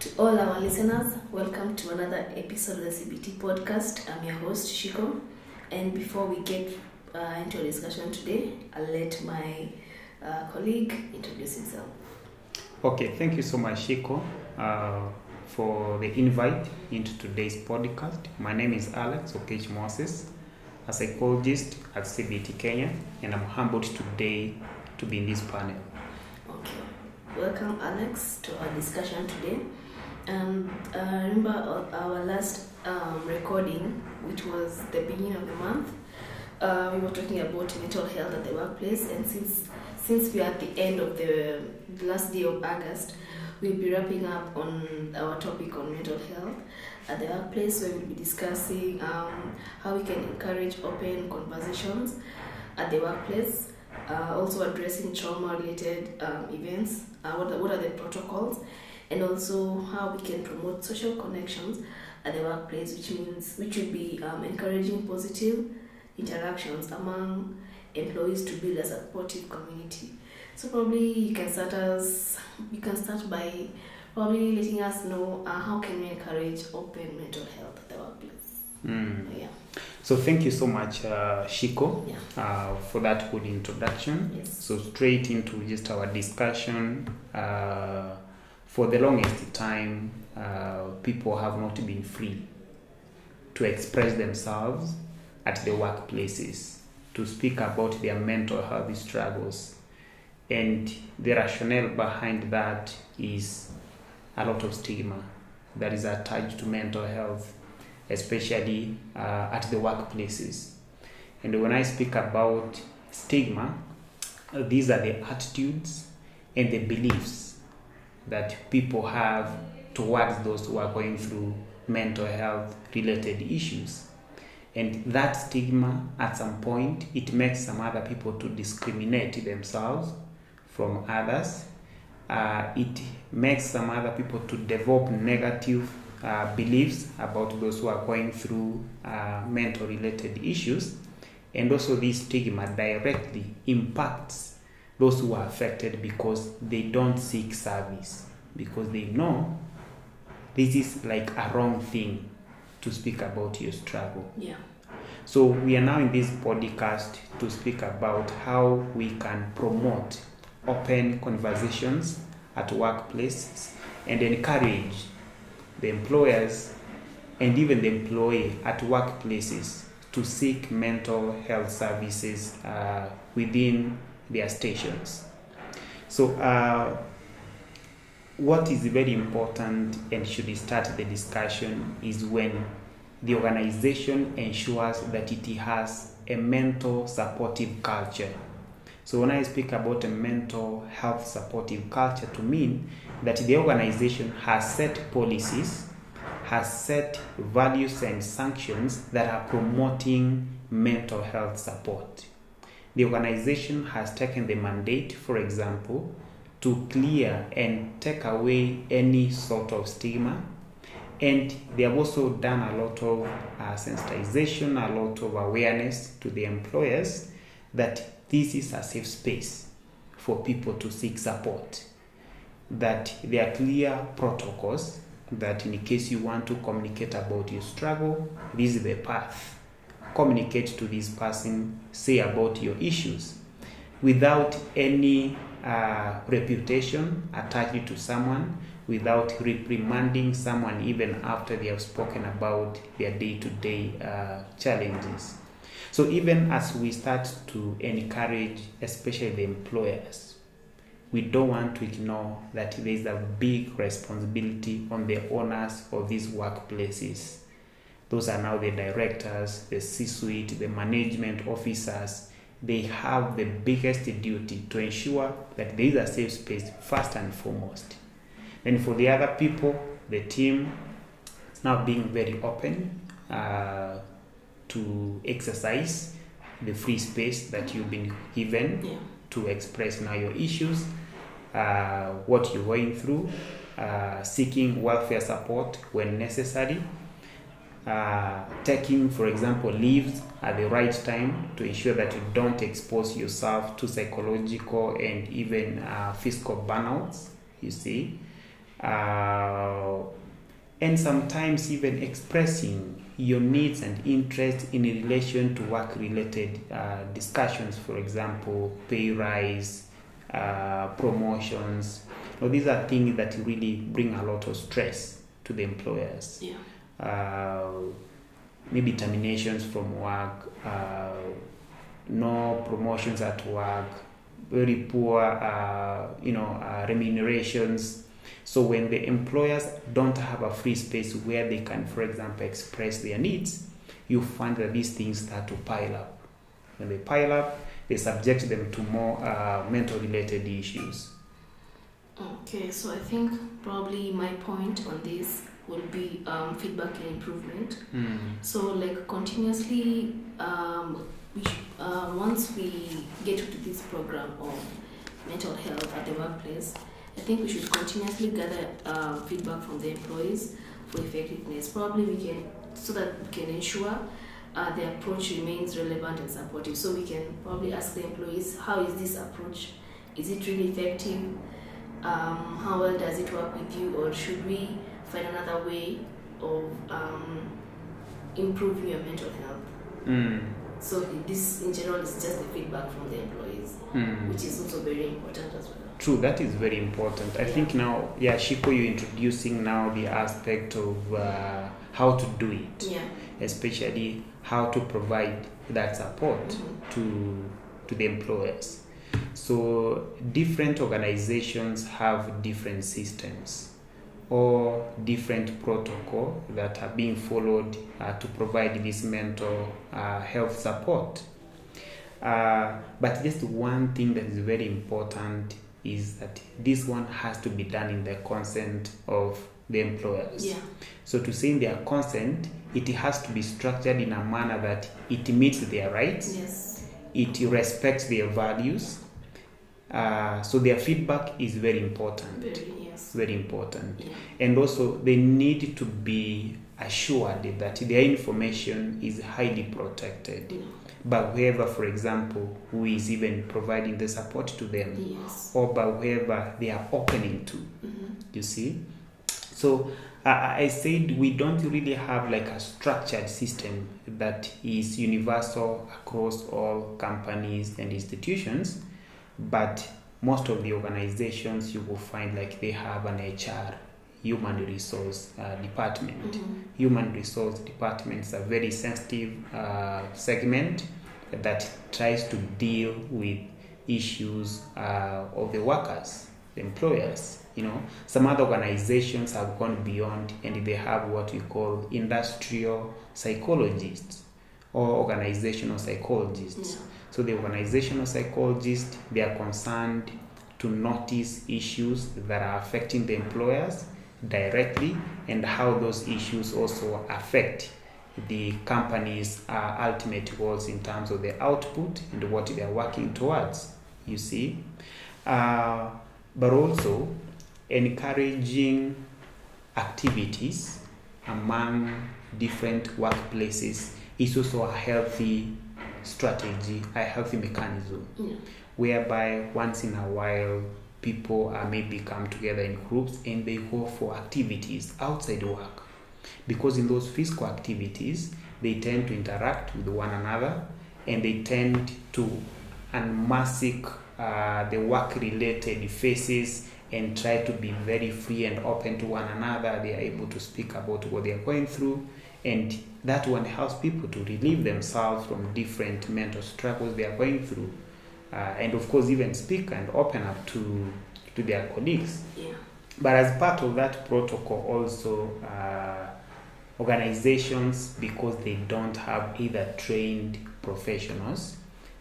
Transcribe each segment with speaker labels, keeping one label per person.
Speaker 1: To all our listeners, welcome to another episode of the CBT podcast. I'm your host, Shiko. And before we get uh, into our discussion today, I'll let my uh, colleague introduce himself.
Speaker 2: Okay, thank you so much, Shiko, uh, for the invite into today's podcast. My name is Alex Okech Moses, a psychologist at CBT Kenya, and I'm humbled today to be in this panel.
Speaker 1: Okay. Welcome, Alex, to our discussion today. And uh, remember our, last um, recording, which was the beginning of the month, uh, we were talking about mental health at the workplace. And since since we are at the end of the last day of August, we'll be wrapping up on our topic on mental health at the workplace, where we'll be discussing um, how we can encourage open conversations at the workplace. Uh, also addressing trauma-related um, events. Uh, what, what are the protocols? And also how we can promote social connections at the workplace, which means which will be um, encouraging positive interactions among employees to build a supportive community. So probably you can start us. You can start by probably letting us know uh, how can we encourage open mental health at the workplace.
Speaker 2: Mm.
Speaker 1: Yeah.
Speaker 2: So thank you so much, uh, Shiko,
Speaker 1: Yeah.
Speaker 2: uh, for that good introduction.
Speaker 1: Yes.
Speaker 2: So straight into just our discussion. Uh, for the longest time, uh, people have not been free to express themselves at the workplaces, to speak about their mental health struggles. And the rationale behind that is a lot of stigma that is attached to mental health, especially uh, at the workplaces. And when I speak about stigma, these are the attitudes and the beliefs that people have towards those who are going through mental health related issues. And that stigma, at some point, it makes some other people to discriminate themselves from others. Uh, it makes some other people to develop negative uh, beliefs about those who are going through uh, mental related issues. And also, this stigma directly impacts those who are affected because they don't seek service, because they know this is like a wrong thing to speak about your struggle.
Speaker 1: Yeah.
Speaker 2: So we are now in this podcast to speak about how we can promote open conversations at workplaces and encourage the employers and even the employee at workplaces to seek mental health services uh, within their stations. So uh, what is very important and should start the discussion is when the organization ensures that it has a mental supportive culture. So when I speak about a mental health supportive culture to mean that the organization has set policies, has set values and sanctions that are promoting mental health support. The organization has taken the mandate, for example, to clear and take away any sort of stigma. And they have also done a lot of uh, sensitization, a lot of awareness to the employers that this is a safe space for people to seek support. That there are clear protocols that, in case you want to communicate about your struggle, this is the path. Communicate to this person, say about your issues without any uh, reputation attached to someone without reprimanding someone even after they have spoken about their day-to-day uh, challenges. So even as we start to encourage especially the employers we don't want to ignore that there is a big responsibility on the owners of these workplaces those are now the directors the c-suite the management officers they have the biggest duty to ensure that there is a safe space first and foremost. Then for the other people, the team is now being very open uh, to exercise the free space that you've been given
Speaker 1: Yeah.
Speaker 2: to express now your issues, uh, what you're going through, uh, seeking welfare support when necessary, uh, taking, for example, leaves at the right time to ensure that you don't expose yourself to psychological and even uh, physical burnouts, you see. uh, and sometimes even expressing your needs and interests in relation to work related uh, discussions, for example, pay rise, uh, promotions. Now, these are things that really bring a lot of stress to the employers.
Speaker 1: Yeah.
Speaker 2: Uh, maybe terminations from work, uh, no promotions at work, very poor, uh, you know, uh, remunerations. So when the employers don't have a free space where they can, for example, express their needs, you find that these things start to pile up. When they pile up, they subject them to more uh, mental-related issues.
Speaker 1: Okay, so I think probably my point on this will be um, feedback and improvement. So, like continuously, um, we sh- uh, once we get to this program of mental health at the workplace, I think we should continuously gather uh, feedback from the employees for effectiveness. Probably we can, so that we can ensure uh, the approach remains relevant and supportive. So we can probably ask the employees, how is this approach? Is it really effective? Um, how well does it work with you, or should we find another way of um, improving your mental health?
Speaker 2: Mm.
Speaker 1: So this, in general, is just the feedback from the employees,
Speaker 2: Mm.
Speaker 1: which is also very important as well.
Speaker 2: True, that is very important. I
Speaker 1: Yeah.
Speaker 2: think now, yeah, Shiko, you're introducing now the aspect of uh, how to do it,
Speaker 1: Yeah.
Speaker 2: especially how to provide that support
Speaker 1: Mhm.
Speaker 2: to to the employers. So different organizations have different systems or different protocol that are being followed uh, to provide this mental uh, health support. Uh, but just one thing that is very important is that this one has to be done in the consent of the employers.
Speaker 1: Yeah.
Speaker 2: So to say in their consent, it has to be structured in a manner that it meets their rights,
Speaker 1: Yes.
Speaker 2: it respects their values. Uh, so their feedback is very important,
Speaker 1: Very yes.
Speaker 2: very important.
Speaker 1: Yeah.
Speaker 2: And also they need to be assured that their information is highly protected
Speaker 1: Yeah.
Speaker 2: by whoever, for example, who is even providing the support to them
Speaker 1: Yes.
Speaker 2: or by whoever they are opening to
Speaker 1: hmm
Speaker 2: you see so uh, i said we don't really have like a structured system that is universal across all companies and institutions but most of the organizations you will find like they have an hr human resource uh, department
Speaker 1: hmm
Speaker 2: human resource departments are very sensitive uh, segment that tries to deal with issues uh, of the workers, the employers. You know, some other organizations have gone beyond and they have what we call industrial psychologists or organizational psychologists.
Speaker 1: Yeah.
Speaker 2: So the organizational psychologists they are concerned to notice issues that are affecting the employers directly and how those issues also affect the company's uh, ultimate goals in terms of the output and what they are working towards. You see, uh, but also encouraging activities among different workplaces is also a healthy strategy, a healthy mechanism
Speaker 1: Yeah.
Speaker 2: whereby once in a while people uh, maybe come together in groups and they go for activities outside work. Because in those physical activities they tend to interact with one another and they tend to unmask uh, the work related faces and try to be very free and open to one another. They are able to speak about what they are going through and that one helps people to relieve themselves from different mental struggles they are going through. Uh, and of course even speak and open up to to their colleagues.
Speaker 1: Yeah.
Speaker 2: but as part of that protocol also uh, organizations because they don't have either trained professionals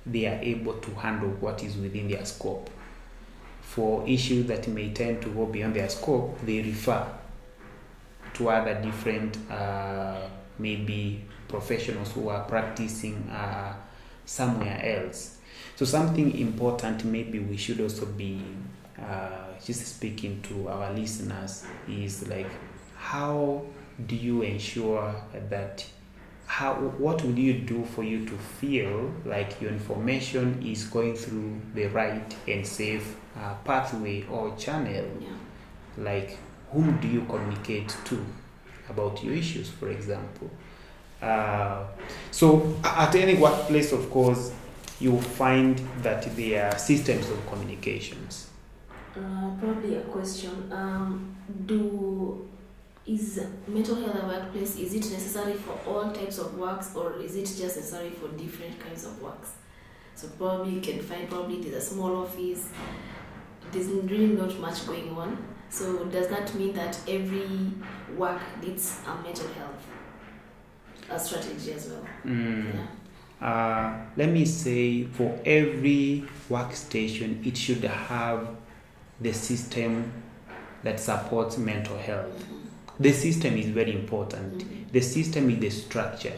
Speaker 2: they are able to handle what is within their scope. For issues that may tend to go beyond their scope they refer to other different uh, maybe professionals who are practicing uh, somewhere else so something important maybe we should also be uh, just speaking to our listeners is like how do you ensure that how what will you do for you to feel like your information is going through the right and safe uh, pathway or channel
Speaker 1: Yeah.
Speaker 2: like whom do you communicate to about your issues, for example? Uh, so at any workplace, of course, you find that there are systems of communications.
Speaker 1: Uh, probably a question. Um, do is mental health workplace? Is it necessary for all types of works, or is it just necessary for different kinds of works? So probably you can find probably there's a small office. There's really not much going on. So does that mean that every work needs a mental health a strategy as well?
Speaker 2: Mm.
Speaker 1: Yeah.
Speaker 2: Uh, let me say for every workstation, it should have the system that supports mental health. The system is very important.
Speaker 1: Mhm.
Speaker 2: The system is the structure,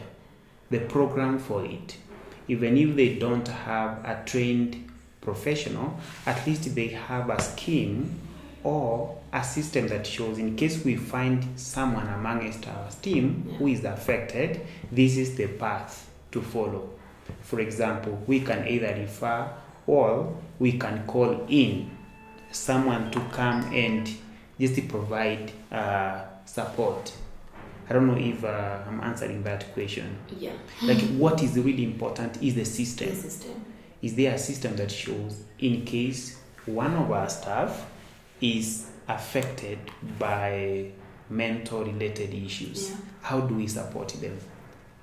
Speaker 2: the program for it. Even if they don't have a trained professional, at least they have a scheme or a system that shows in case we find someone amongst our team who is affected, this is the path to follow. For example, we can either refer or we can call in someone to come and just provide uh, support. I don't know if uh, I'm answering that question.
Speaker 1: Yeah.
Speaker 2: Like, what is really important is the system.
Speaker 1: The system.
Speaker 2: Is there a system that shows in case one of our staff is affected by mental related issues?
Speaker 1: Yeah.
Speaker 2: How do we support them?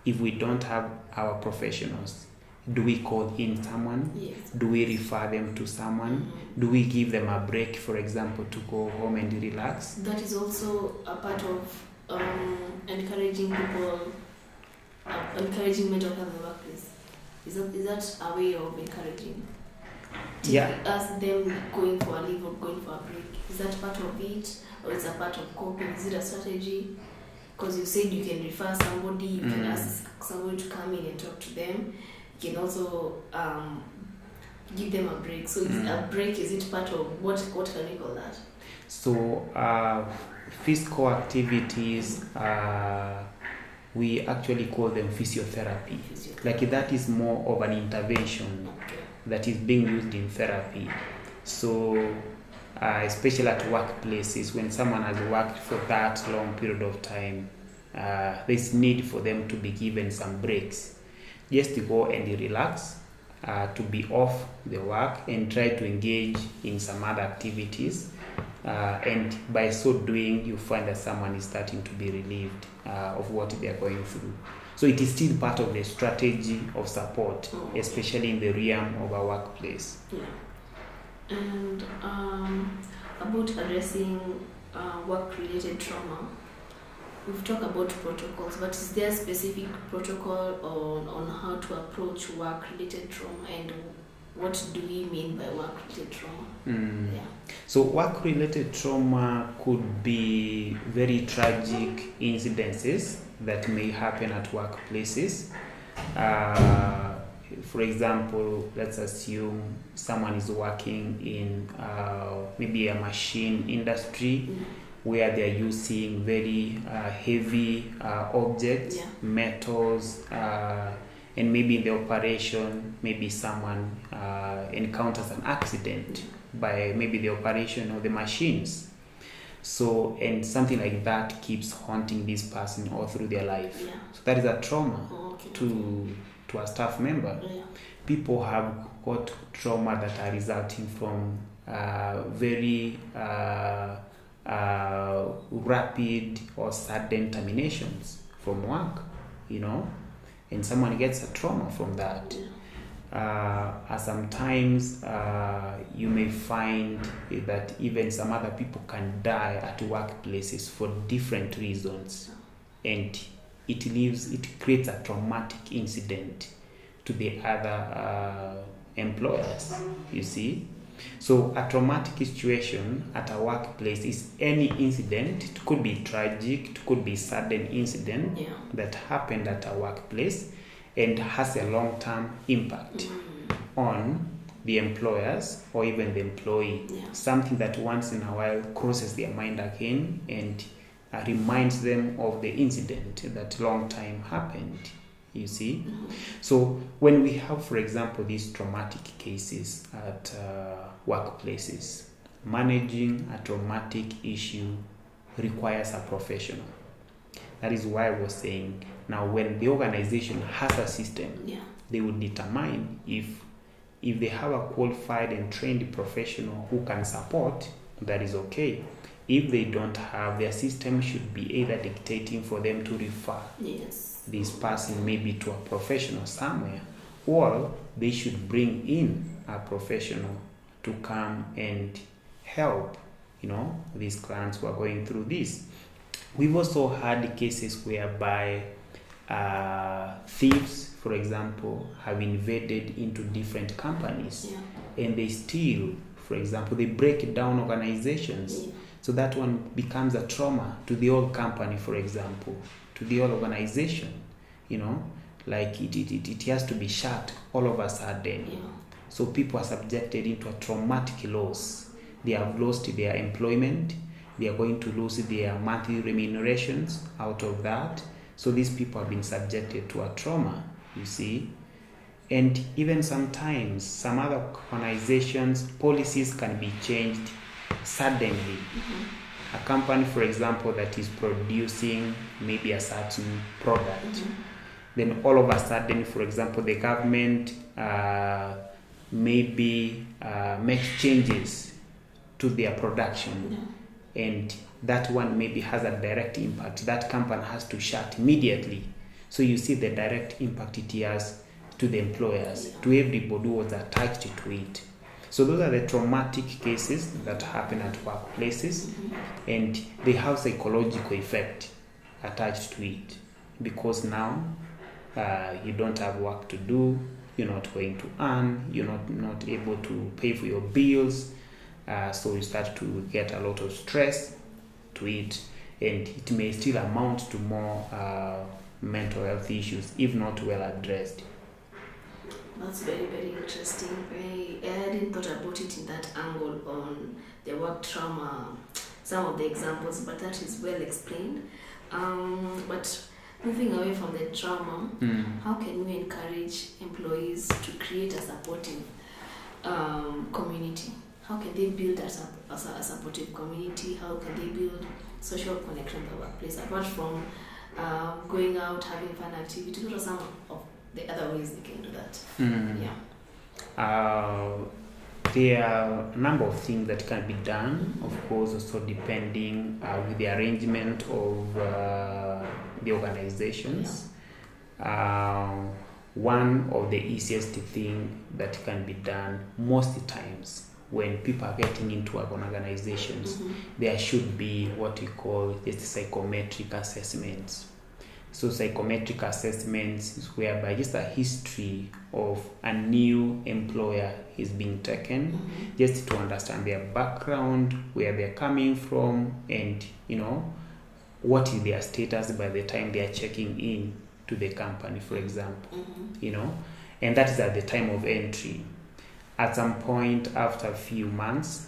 Speaker 2: If we don't have our professionals, do we call in someone?
Speaker 1: Yes.
Speaker 2: Do we refer them to someone? Do we give them a break, for example, to go home and relax?
Speaker 1: That is also a part of um, encouraging people, uh, encouraging mental health in the workplace. Is that is that a way of encouraging? To
Speaker 2: Yeah.
Speaker 1: Us them going for a leave or going for a break. Is that part of it, or is a part of coping? Is it a strategy? Because you said you can refer somebody, you can
Speaker 2: Mm.
Speaker 1: ask somebody to come in and talk to them. You can also um, give them a break. So
Speaker 2: Mm.
Speaker 1: a break is it part of what? What can we call that?
Speaker 2: So, uh, physical activities, uh, we actually call them physiotherapy.
Speaker 1: Physio-
Speaker 2: Like that is more of an intervention that is being used in therapy. So, uh, especially at workplaces, when someone has worked for that long period of time, uh, there's need for them to be given some breaks, just to go and relax, uh, to be off the work and try to engage in some other activities. Uh, and by so doing, you find that someone is starting to be relieved uh, of what they are going through. So it is still part of the strategy of support, especially in the realm of a workplace.
Speaker 1: Yeah. And um, about addressing uh, work-related trauma, we've talked about protocols, but is there a specific protocol on, on how to approach work-related trauma and what do we mean by work-related trauma?
Speaker 2: Mm.
Speaker 1: Yeah.
Speaker 2: So, work related trauma could be very tragic incidences that may happen at workplaces. Uh, for example, let's assume someone is working in uh, maybe a machine industry
Speaker 1: Mm.
Speaker 2: where they're using very uh, heavy uh, objects,
Speaker 1: Yeah.
Speaker 2: metals, uh, and maybe in the operation, maybe someone uh, encounters an accident by maybe the operation of the machines. So, and something like that keeps haunting this person all through their life.
Speaker 1: Yeah.
Speaker 2: So, that is a trauma
Speaker 1: Oh, okay.
Speaker 2: to, to a staff member.
Speaker 1: Yeah.
Speaker 2: People have got trauma that are resulting from uh, very uh, uh, rapid or sudden terminations from work, you know, and someone gets a trauma from that. Uh, uh, sometimes uh, you may find that even some other people can die at workplaces for different reasons, and it leaves it creates a traumatic incident to the other uh, employers. You see, so a traumatic situation at a workplace is any incident. It could be tragic, it could be sudden incident
Speaker 1: Yeah.
Speaker 2: that happened at a workplace and has a long-term impact
Speaker 1: Mm.
Speaker 2: on the employers or even the employee.
Speaker 1: Yeah.
Speaker 2: Something that once in a while crosses their mind again and reminds them of the incident that long time happened. You see?
Speaker 1: Mhm.
Speaker 2: So when we have, for example, these traumatic cases at uh, workplaces, managing a traumatic issue requires a professional. That is why I was saying now when the organization has a system,
Speaker 1: Yeah.
Speaker 2: they will determine if if they have a qualified and trained professional who can support, that is okay. If they don't have, their system should be either dictating for them to refer
Speaker 1: Yes.
Speaker 2: this person maybe to a professional somewhere, or they should bring in a professional to come and help, you know, these clients who are going through this. We've also had cases whereby uh, thieves, for example, have invaded into different companies
Speaker 1: Yeah.
Speaker 2: and they steal, for example, they break down organizations.
Speaker 1: Yeah.
Speaker 2: So that one becomes a trauma to the whole company, for example, to the whole organization. You know, like it, it, it, it has to be shut all of a sudden.
Speaker 1: Yeah.
Speaker 2: So people are subjected into a traumatic loss. They have lost their employment. They are going to lose their monthly remunerations out of that. So these people have been subjected to a trauma, you see. And even sometimes, some other organizations' policies can be changed suddenly.
Speaker 1: Mhm.
Speaker 2: A company, for example, that is producing maybe a certain product
Speaker 1: Mhm.
Speaker 2: then all of a sudden, for example, the government uh, maybe uh, makes changes to their production,
Speaker 1: Yeah.
Speaker 2: and that one maybe has a direct impact. That company has to shut immediately. So you see the direct impact it has to the employers,
Speaker 1: Yeah.
Speaker 2: to everybody who was attached to it. So those are the traumatic cases that happen at workplaces
Speaker 1: Mhm.
Speaker 2: and they have psychological effect attached to it because now uh, you don't have work to do you're not going to earn you're not not able to pay for your bills uh, so you start to get a lot of stress to it and it may still amount to more uh, mental health issues if not well addressed
Speaker 1: That's very, very interesting. I, I hadn't thought about it in that angle on the work trauma, some of the examples, but that is well explained. Um, but moving away from the trauma,
Speaker 2: Mm.
Speaker 1: how can we encourage employees to create a supportive um, community? How can they build a, a, a supportive community? How can they build social connection in the workplace? Apart from uh, going out, having fun activities, what are some of the other ways they can do that?
Speaker 2: Mm.
Speaker 1: Yeah.
Speaker 2: Uh, there are a number of things that can be done, of course, also depending uh, with the arrangement of uh, the organizations. Uh, one of the easiest thing that can be done most times when people are getting into organizations,
Speaker 1: Mhm.
Speaker 2: there should be what we call just psychometric assessments. So psychometric assessments whereby just a history of a new employer is being taken
Speaker 1: Mhm.
Speaker 2: just to understand their background, where they're coming from, and you know what is their status by the time they are checking in to the company, for example
Speaker 1: Mhm.
Speaker 2: you know, and that is at the time of entry. At some point after a few months,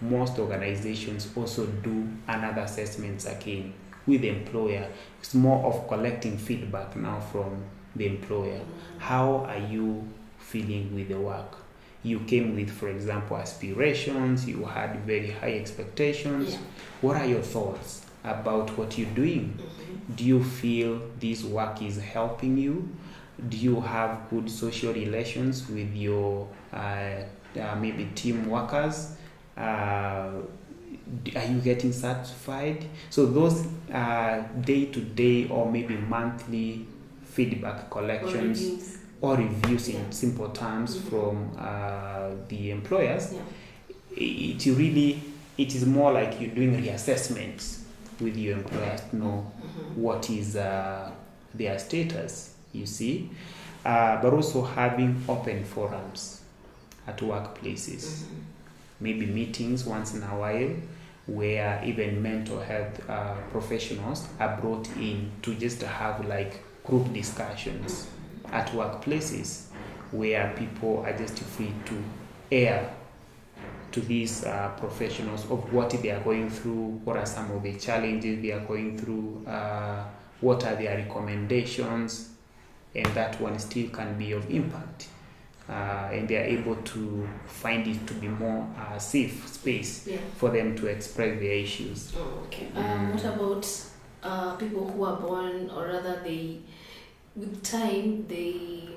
Speaker 2: most organizations also do another assessments again with the employer. It's more of collecting feedback now from the employer. How are you feeling with the work? You came with, for example, aspirations, you had very high expectations.
Speaker 1: Yeah.
Speaker 2: What are your thoughts about what you're doing?
Speaker 1: Mhm.
Speaker 2: do you feel this work is helping you do you have good social relations with your uh, uh, maybe team workers uh, are you getting satisfied so those uh, day-to-day or maybe monthly feedback
Speaker 1: Or
Speaker 2: collections
Speaker 1: reviews.
Speaker 2: or reviews in
Speaker 1: Yeah.
Speaker 2: simple terms
Speaker 1: Mhm.
Speaker 2: from uh, the employers
Speaker 1: Yeah.
Speaker 2: it really it is more like you're doing reassessments with your employers to know
Speaker 1: Mhm.
Speaker 2: what is uh, their status, you see, uh, but also having open forums at workplaces,
Speaker 1: Mhm.
Speaker 2: Maybe meetings once in a while where even mental health uh, professionals are brought in to just have like group discussions at workplaces where people are just free to air to these uh, professionals of what they are going through, what are some of the challenges they are going through, uh, what are their recommendations, and that one still can be of impact uh, and they are able to find it to be more uh, safe space
Speaker 1: Yeah.
Speaker 2: for them to express their issues.
Speaker 1: Oh, okay. Um, what about uh, people who are born, or rather, they, with time, they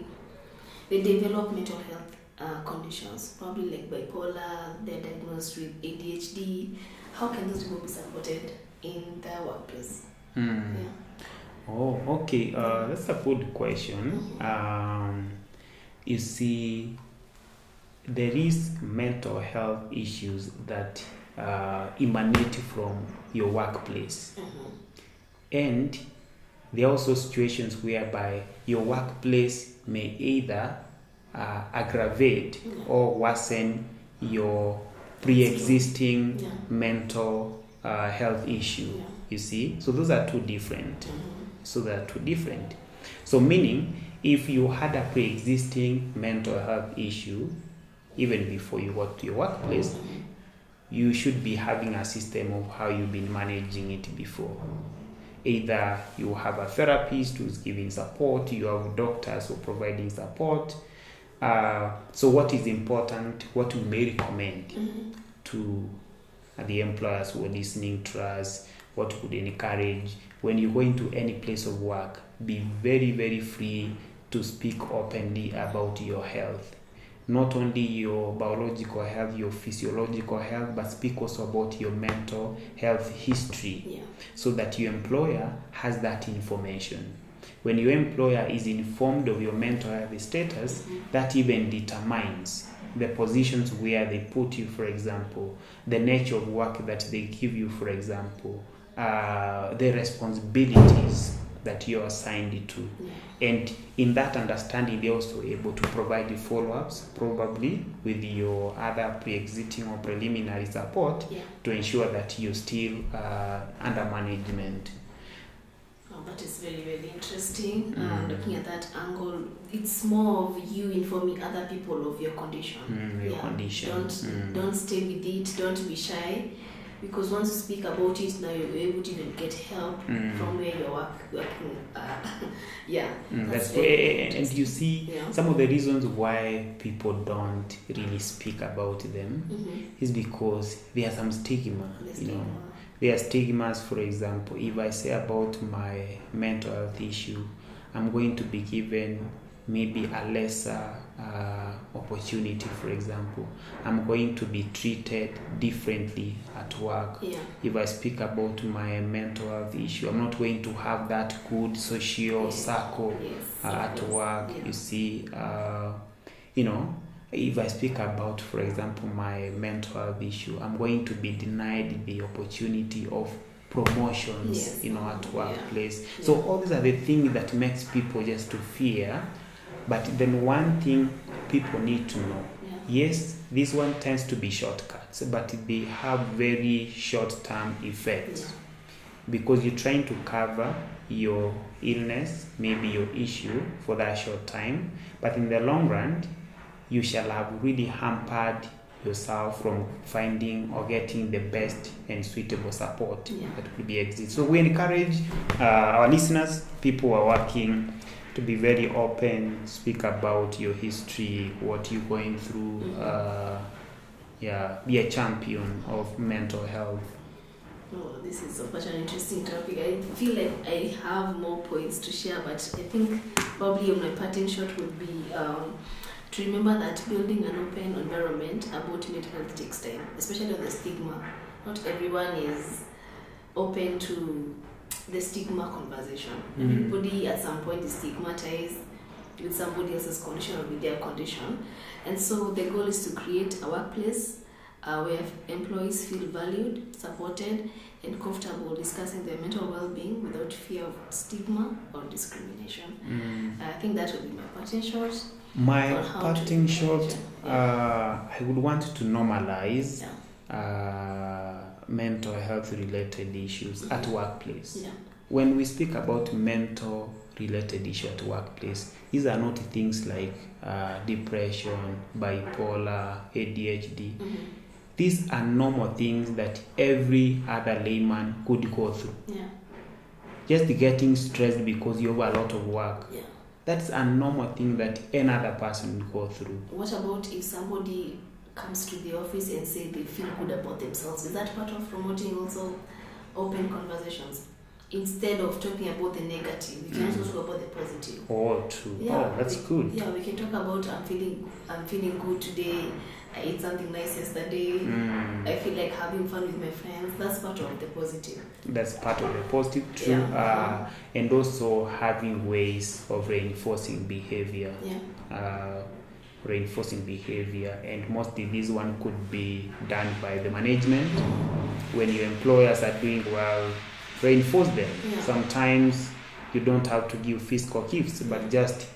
Speaker 1: they develop mental health uh, conditions, probably like bipolar. They're diagnosed with ADHD. How can those people be supported in their workplace?
Speaker 2: Hmm.
Speaker 1: Yeah.
Speaker 2: Oh, okay. Uh, that's a good question. Um, you see, there is mental health issues that uh, emanate from your workplace,
Speaker 1: Mhm.
Speaker 2: and there are also situations whereby your workplace may either uh, aggravate
Speaker 1: Yeah.
Speaker 2: or worsen your pre-existing
Speaker 1: Yeah.
Speaker 2: mental uh, health issue.
Speaker 1: Yeah.
Speaker 2: You see, so those are two different.
Speaker 1: Mhm.
Speaker 2: So they are two different. So meaning, if you had a pre-existing mental health issue, even before you got to your workplace, you should be having a system of how you've been managing it before. Either you have a therapist who's giving support, you have doctors who are providing support. Uh, so, what is important, what we may recommend
Speaker 1: Mhm.
Speaker 2: to the employers who are listening to us, what would encourage when you go into any place of work, be very, very free to speak openly about your health. Not only your biological health, your physiological health, but speak also about your mental health history
Speaker 1: Yeah.
Speaker 2: so that your employer has that information. When your employer is informed of your mental health status, that even determines the positions where they put you, for example, the nature of work that they give you, for example, uh, the responsibilities that you're assigned to.
Speaker 1: Yeah.
Speaker 2: And in that understanding, they're also able to provide you follow ups, probably with your other pre existing or preliminary support
Speaker 1: Yeah.
Speaker 2: to ensure that you're still uh, under management.
Speaker 1: Oh, that is very, very interesting. Uh,
Speaker 2: Mm.
Speaker 1: looking at that angle, it's more of you informing other people of your condition.
Speaker 2: Mm, your
Speaker 1: Yeah.
Speaker 2: condition.
Speaker 1: Don't
Speaker 2: Mm.
Speaker 1: don't stay with it. Don't be shy, because once you speak about it, now you're able to even get help
Speaker 2: Mm.
Speaker 1: from where you're work, working. Uh, yeah.
Speaker 2: Mm,
Speaker 1: That's
Speaker 2: that's and you see
Speaker 1: Yeah.
Speaker 2: some of the reasons why people don't really speak about them
Speaker 1: Mm-hmm.
Speaker 2: is because there are some stigma. You know, there are stigmas. For example, if I say about my mental health issue, I'm going to be given maybe a lesser uh, opportunity. For example, I'm going to be treated differently at work.
Speaker 1: Yeah.
Speaker 2: if I speak about my mental health issue, I'm not going to have that good social
Speaker 1: Yes.
Speaker 2: circle
Speaker 1: Yes.
Speaker 2: uh, at
Speaker 1: yes,
Speaker 2: work.
Speaker 1: Yeah.
Speaker 2: You see, uh, you know, if I speak about, for example, my mental health issue, I'm going to be denied the opportunity of promotions,
Speaker 1: Yes.
Speaker 2: you know, at workplace. Yeah. So all these are the things that makes people just to fear. But then one thing people need to know
Speaker 1: Yeah.
Speaker 2: Yes, this one tends to be shortcuts, but they have very short term effects
Speaker 1: Yeah.
Speaker 2: because you're trying to cover your illness, maybe your issue for that short time, but in the long run, you shall have really hampered yourself from finding or getting the best and suitable support
Speaker 1: Yeah.
Speaker 2: that could be exist. So we encourage uh, our listeners, people who are working, to be very open, speak about your history, what you're going through.
Speaker 1: Mhm.
Speaker 2: Uh, yeah, be a champion of mental health.
Speaker 1: Oh, this is such an interesting topic. I feel like I have more points to share, but I think probably my parting shot would be um, to remember that building an open environment about mental health takes time, especially on the stigma. Not everyone is open to the stigma conversation.
Speaker 2: Mm.
Speaker 1: Everybody at some point is stigmatized with somebody else's condition or with their condition. And so the goal is to create a workplace uh, where employees feel valued, supported, and comfortable discussing their mental well-being without fear of stigma or discrimination.
Speaker 2: Mm.
Speaker 1: I think that would be my parting shot.
Speaker 2: My parting shot,
Speaker 1: it.
Speaker 2: uh, I would want to normalize
Speaker 1: Yeah.
Speaker 2: Mental health related issues at workplace.
Speaker 1: Yeah.
Speaker 2: When we speak about mental related issue at workplace, these are not things like uh, depression, bipolar, ADHD.
Speaker 1: Mhm.
Speaker 2: These are normal things that every other layman could go through.
Speaker 1: Yeah.
Speaker 2: Just getting stressed because you have a lot of work
Speaker 1: Yeah.
Speaker 2: That's a normal thing that any other person would go through.
Speaker 1: What about if somebody comes to the office and say they feel good about themselves? Is that part of promoting also open conversations? Instead of talking about the negative, we can also
Speaker 2: Mm.
Speaker 1: talk about the positive.
Speaker 2: Oh, true.
Speaker 1: Yeah,
Speaker 2: oh, that's
Speaker 1: we-
Speaker 2: good.
Speaker 1: Yeah, we can talk about I'm feeling I'm feeling good today. I ate something nice yesterday.
Speaker 2: Mm.
Speaker 1: I feel like having fun with my friends. That's part of the positive.
Speaker 2: That's part of the positive, too.
Speaker 1: Yeah.
Speaker 2: Uh, and also having ways of reinforcing behavior.
Speaker 1: Yeah.
Speaker 2: uh, reinforcing behavior and mostly this one could be done by the management when your employers are doing well reinforce them
Speaker 1: Yeah.
Speaker 2: sometimes you don't have to give physical gifts but just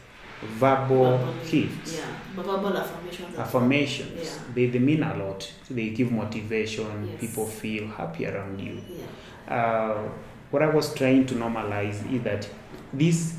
Speaker 2: verbal
Speaker 1: Verbally,
Speaker 2: gifts
Speaker 1: Yeah. Verbal affirmations.
Speaker 2: affirmations
Speaker 1: Yeah.
Speaker 2: they, they mean a lot they give motivation
Speaker 1: Yes.
Speaker 2: people feel happy around you.
Speaker 1: Yeah.
Speaker 2: uh, what I was trying to normalize is that these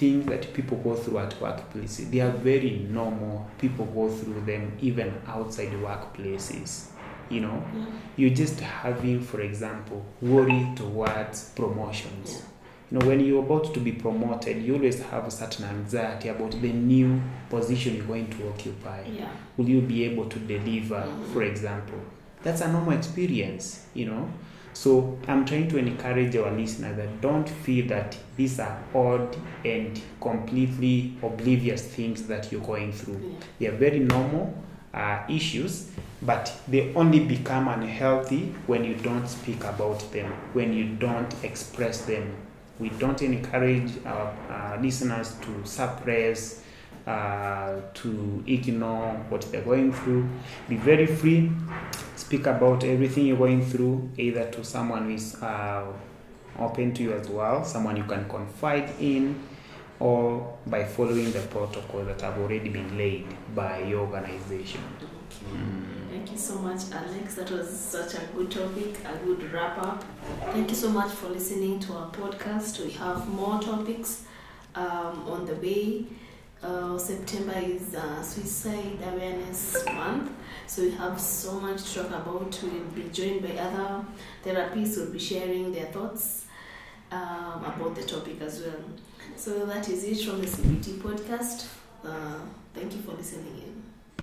Speaker 2: things that people go through at workplaces, they are very normal. People go through them even outside the workplaces. You know,
Speaker 1: Yeah.
Speaker 2: you're just having, for example, worry towards promotions.
Speaker 1: Yeah.
Speaker 2: You know, when you're about to be promoted, you always have a certain anxiety about the new position you're going to occupy
Speaker 1: Yeah.
Speaker 2: will you be able to deliver
Speaker 1: Mhm.
Speaker 2: for example that's a normal experience you know so i'm trying to encourage our listeners that don't feel that these are odd and completely oblivious things that you're going through. They are very normal uh, issues but they only become unhealthy when you don't speak about them when you don't express them. We don't encourage our uh, listeners to suppress uh, to ignore what they're going through be very free speak about everything you're going through either to someone who is uh, open to you as well someone you can confide in or by following the protocol that have already been laid by your organization
Speaker 1: Thank you so much, Alex. That was such a good topic, a good wrap up. Thank you so much for listening to our podcast. We have more topics um, on the way. Uh, September is uh, Suicide Awareness Month, so we have so much to talk about. We'll be joined by other therapists who will be sharing their thoughts um, about the topic as well. So that is it from the CBT podcast. Uh, thank you for listening in.